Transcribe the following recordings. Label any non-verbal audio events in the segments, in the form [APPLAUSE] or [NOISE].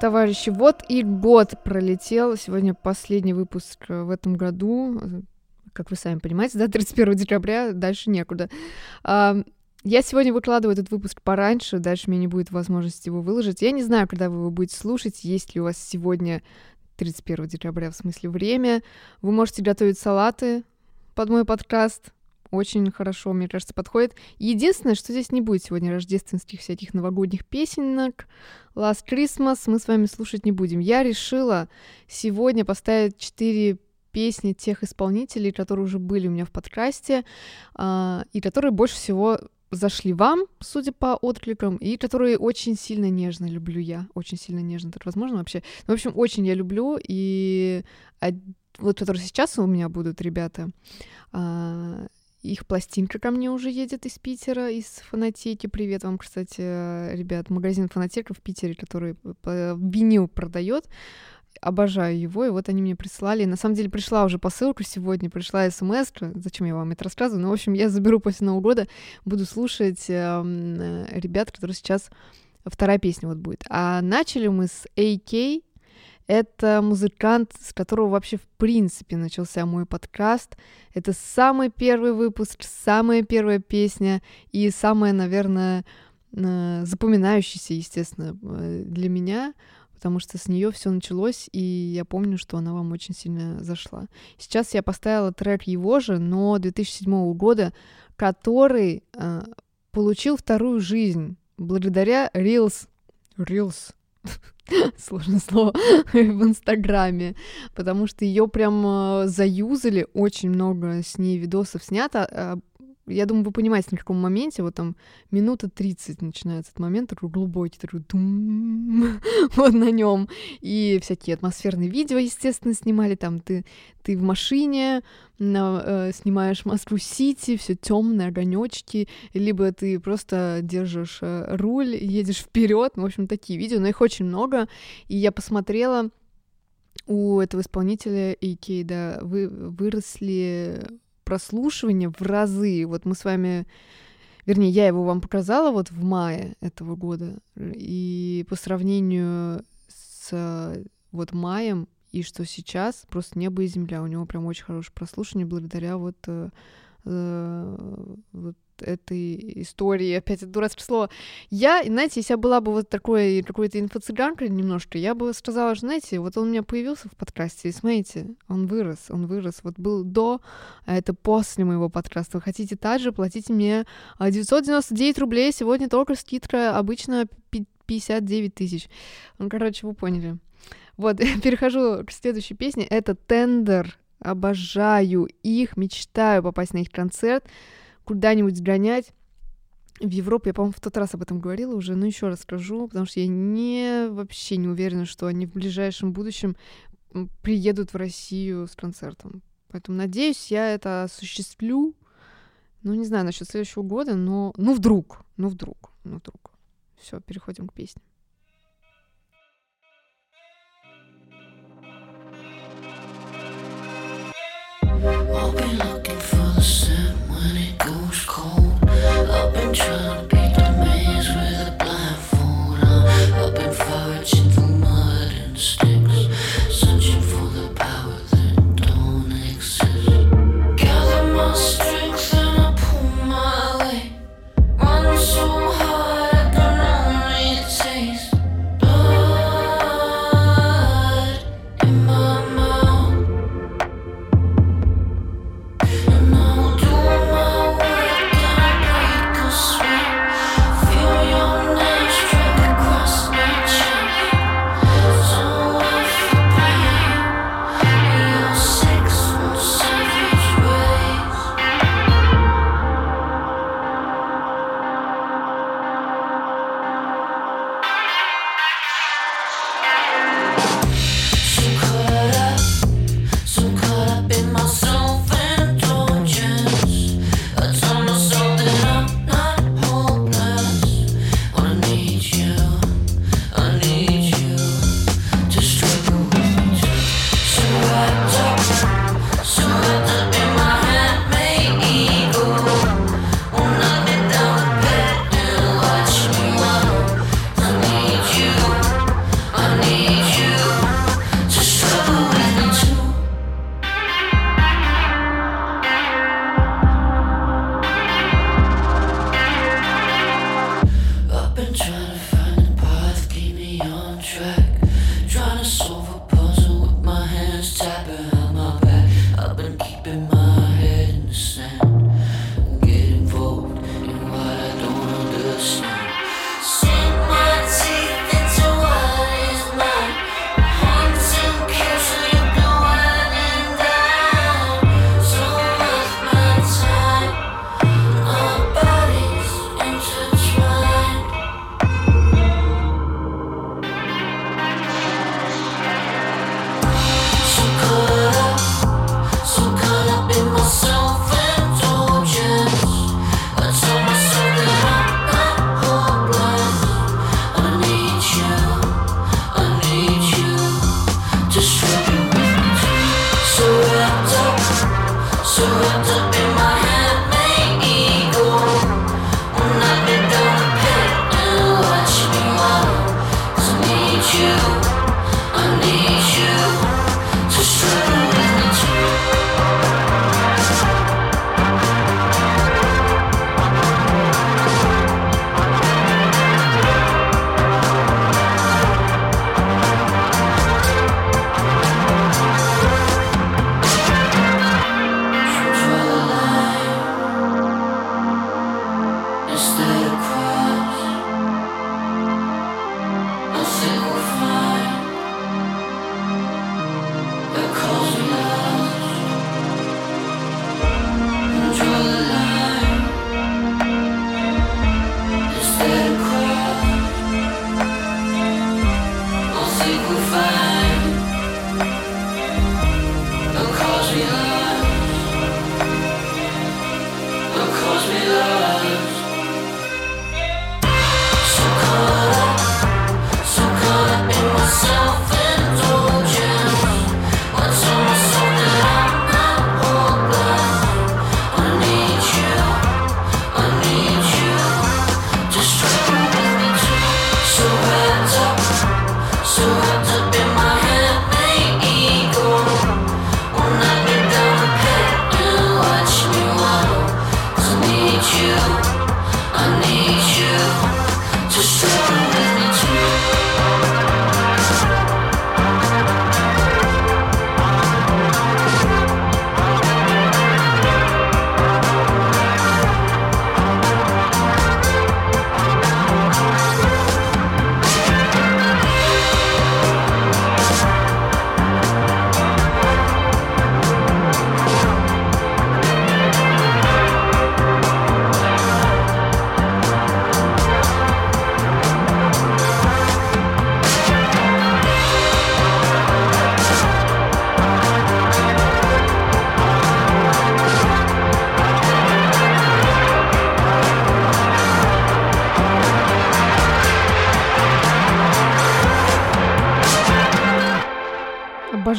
товарищи, вот и год пролетел. Сегодня последний выпуск э, в этом году. Как вы сами понимаете, да, 31 декабря, дальше некуда. Я сегодня выкладываю этот выпуск пораньше, дальше меня не будет возможности его выложить. Я не знаю, когда вы его будете слушать, есть ли у вас сегодня 31 декабря, в смысле время. Вы можете готовить салаты под мой подкаст, очень хорошо, мне кажется, подходит. Единственное, что здесь не будет сегодня рождественских всяких новогодних песенок. Last Christmas мы с вами слушать не будем. Я решила сегодня поставить четыре песни тех исполнителей, которые уже были у меня в подкасте, э, и которые больше всего зашли вам, судя по откликам, и которые очень сильно нежно люблю я. Очень сильно нежно, так возможно вообще. В общем, очень я люблю, и вот которые сейчас у меня будут ребята, э, их пластинка ко мне уже едет из Питера, из фонотеки. Привет вам, кстати, ребят. Магазин фонотека в Питере, который винил продает. Обожаю его, и вот они мне прислали. На самом деле пришла уже посылка сегодня, пришла смс. Зачем я вам это рассказываю? Ну, в общем, я заберу после Нового года, буду слушать э, ребят, которые сейчас... Вторая песня вот будет. А начали мы с AK, Это музыкант, с которого вообще в принципе начался мой подкаст. Это самый первый выпуск, самая первая песня и самая, наверное, э, запоминающаяся, естественно, э, для меня, потому что с нее все началось, и я помню, что она вам очень сильно зашла. Сейчас я поставила трек его же, но 2007 года, который э, получил вторую жизнь благодаря Reels. Reels. [LAUGHS] сложное слово, [LAUGHS] в Инстаграме, потому что ее прям э, заюзали, очень много с ней видосов снято, а, я думаю, вы понимаете, на каком моменте, вот там минута 30 начинается этот момент, такой глубокий, такой дум, [LAUGHS] вот на нем. И всякие атмосферные видео, естественно, снимали. Там ты, ты в машине, на, э, снимаешь Москву-Сити, все темные огонечки, либо ты просто держишь э, руль, едешь вперед. В общем, такие видео, но их очень много. И я посмотрела, у этого исполнителя и Кейда вы, выросли прослушивания в разы. Вот мы с вами, вернее, я его вам показала вот в мае этого года, и по сравнению с вот маем и что сейчас, просто небо и земля. У него прям очень хорошее прослушивание благодаря вот, э, э вот этой истории, опять это дурацкое слово. Я, знаете, если я была бы вот такой какой-то инфо-цыганкой немножко, я бы сказала, что, знаете, вот он у меня появился в подкасте, и смотрите, он вырос, он вырос. Вот был до, а это после моего подкаста. Вы хотите также, платите мне 999 а, рублей, сегодня только скидка обычно 59 тысяч. Ну, короче, вы поняли. Вот, [LAUGHS] перехожу к следующей песне. Это «Тендер». Обожаю их, мечтаю попасть на их концерт куда-нибудь сгонять. В Европу, я, по-моему, в тот раз об этом говорила уже, но еще раз скажу, потому что я не вообще не уверена, что они в ближайшем будущем приедут в Россию с концертом. Поэтому надеюсь, я это осуществлю. Ну, не знаю насчет следующего года, но ну вдруг, ну вдруг, ну вдруг. Все, переходим к песне. I'll be trying to beat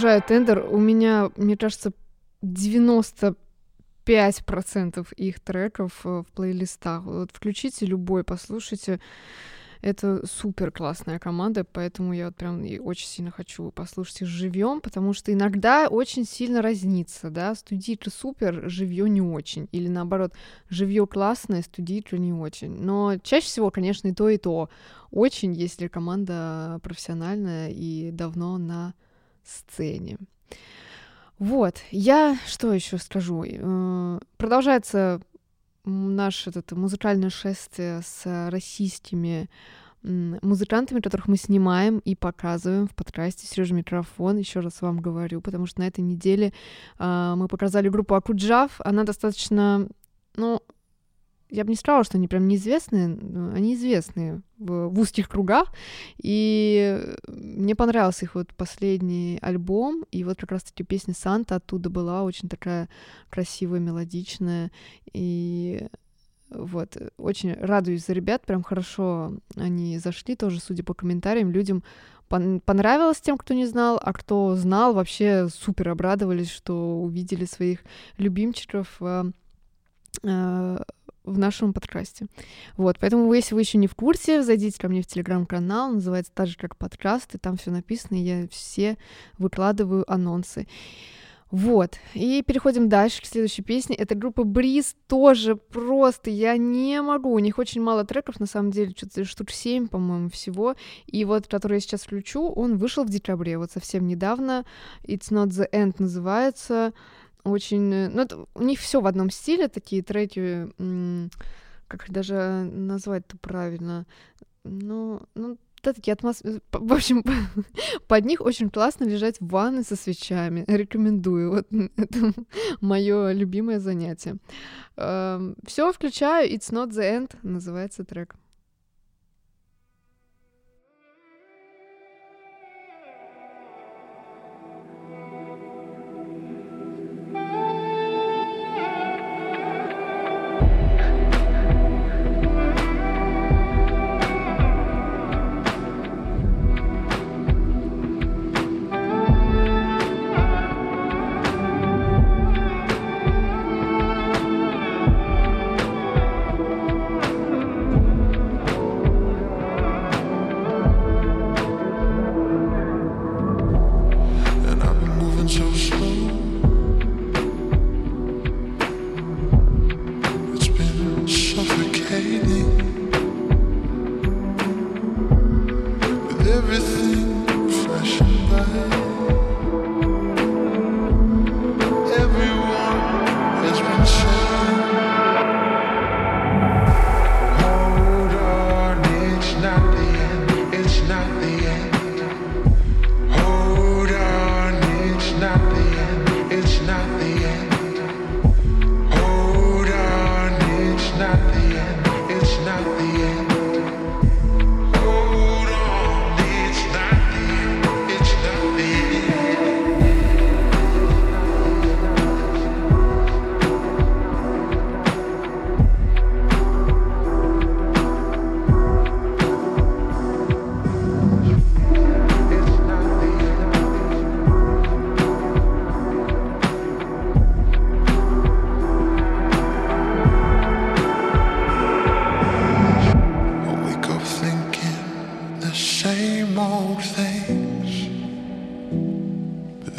обожаю Тендер. У меня, мне кажется, 95% их треков э, в плейлистах. Вот включите любой, послушайте. Это супер классная команда, поэтому я вот прям и очень сильно хочу послушать их живьем, потому что иногда очень сильно разнится, да, студийка супер, живье не очень, или наоборот, живье классное, студийка не очень. Но чаще всего, конечно, и то, и то очень, если команда профессиональная и давно на сцене. Вот, я что еще скажу? Э, продолжается наше это музыкальное шествие с российскими музыкантами, которых мы снимаем и показываем в подкасте Сережа Микрофон. Еще раз вам говорю, потому что на этой неделе э, мы показали группу Акуджав. Она достаточно, ну, я бы не сказала, что они прям неизвестные, они известные в, в узких кругах, и мне понравился их вот последний альбом, и вот как раз-таки песня «Санта» оттуда была очень такая красивая, мелодичная, и вот, очень радуюсь за ребят, прям хорошо они зашли тоже, судя по комментариям, людям понравилось тем, кто не знал, а кто знал, вообще супер обрадовались, что увидели своих любимчиков э, э, в нашем подкасте. Вот, поэтому если вы еще не в курсе, зайдите ко мне в телеграм-канал, называется так же, как подкаст, и там все написано, и я все выкладываю анонсы. Вот, и переходим дальше к следующей песне. Это группа Бриз, тоже просто, я не могу, у них очень мало треков, на самом деле, что-то штук 7, по-моему, всего. И вот, который я сейчас включу, он вышел в декабре, вот совсем недавно. It's Not The End называется очень... Э, ну, это, у них все в одном стиле, такие треки, как даже назвать-то правильно. Ну, ну, да, такие атмосферы. В общем, [LAUGHS] под них очень классно лежать в ванной со свечами. Рекомендую. Вот [LAUGHS] это мое любимое занятие. Все включаю. It's not the end называется трек.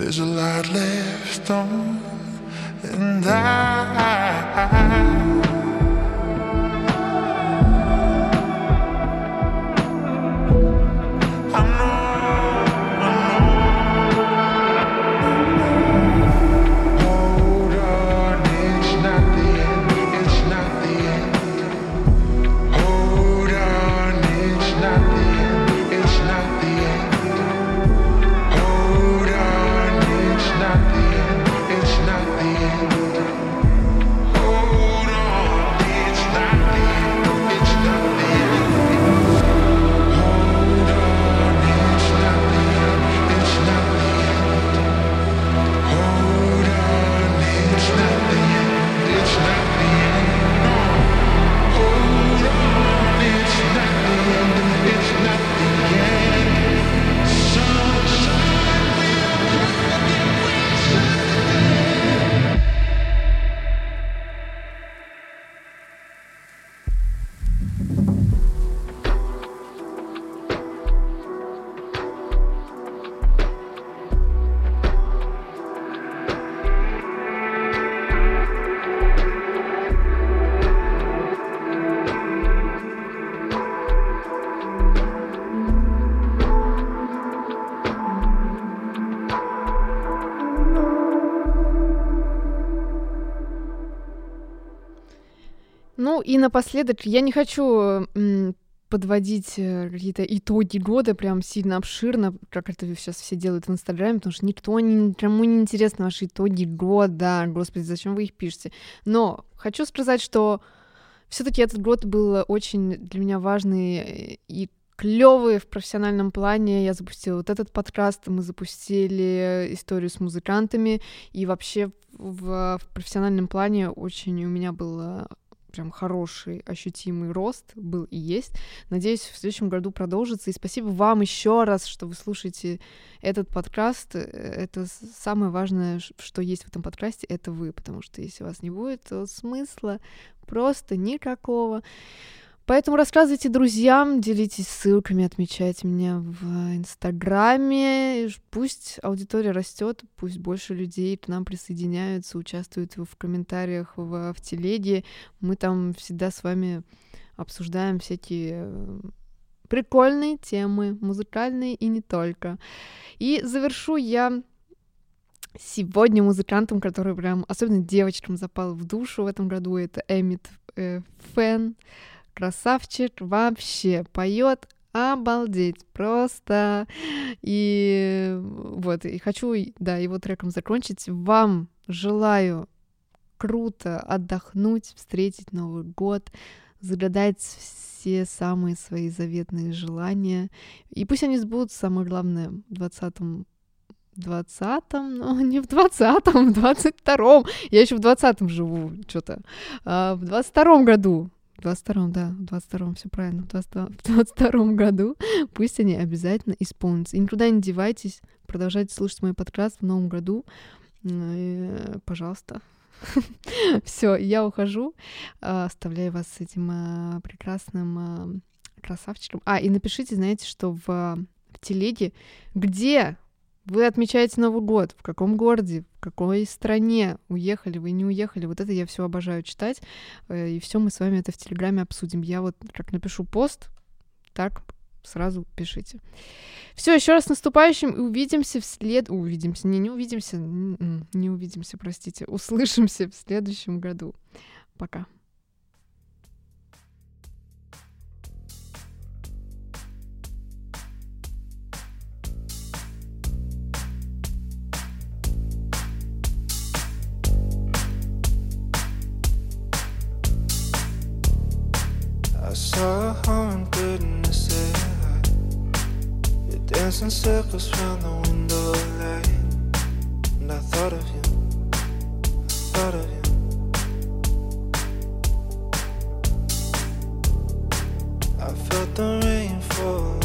There's a lot left on, and I. и напоследок, я не хочу подводить э, какие-то итоги года прям сильно обширно, как это сейчас все делают в Инстаграме, потому что никто, никому не интересны ваши итоги года. Господи, зачем вы их пишете? Но хочу сказать, что все-таки этот год был очень для меня важный и клевый в профессиональном плане. Я запустила вот этот подкаст, мы запустили историю с музыкантами, и вообще в, в профессиональном плане очень у меня было прям хороший, ощутимый рост был и есть. Надеюсь, в следующем году продолжится. И спасибо вам еще раз, что вы слушаете этот подкаст. Это самое важное, что есть в этом подкасте, это вы, потому что если вас не будет, то смысла просто никакого. Поэтому рассказывайте друзьям, делитесь ссылками, отмечайте меня в Инстаграме. Пусть аудитория растет, пусть больше людей к нам присоединяются, участвуют в комментариях в, в телеге. Мы там всегда с вами обсуждаем всякие э, прикольные темы, музыкальные и не только. И завершу я сегодня музыкантом, который прям, особенно девочкам запал в душу в этом году, это Эмит э, Фэн красавчик вообще поет обалдеть просто. И вот, и хочу, да, его треком закончить. Вам желаю круто отдохнуть, встретить Новый год, загадать все самые свои заветные желания. И пусть они сбудутся, самое главное, в 20 20-м, но не в 20-м, в 22-м. Я еще в 20-м живу, что-то. А в 22-м году в 22-м, да, в 22-м, все правильно, в 22-м [LAUGHS] году [LAUGHS] пусть они обязательно исполнятся. И никуда не девайтесь, продолжайте слушать мой подкаст в новом году. И, пожалуйста. [LAUGHS] Все, я ухожу, а, оставляю вас с этим а, прекрасным а, красавчиком. А, и напишите, знаете, что в, в телеге, где вы отмечаете Новый год, в каком городе, в какой стране уехали, вы не уехали. Вот это я все обожаю читать. Э, и все мы с вами это в Телеграме обсудим. Я вот как напишу пост, так сразу пишите. Все, еще раз наступающим. Увидимся в след... Увидимся. Не, не увидимся. Не увидимся, простите. Услышимся в следующем году. Пока. saw a and in the say hi. You danced in circles round the window light, and I thought of you. I thought of you. I felt the rain fall.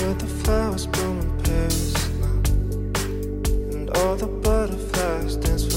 With the flowers blowing and all the butterflies dance.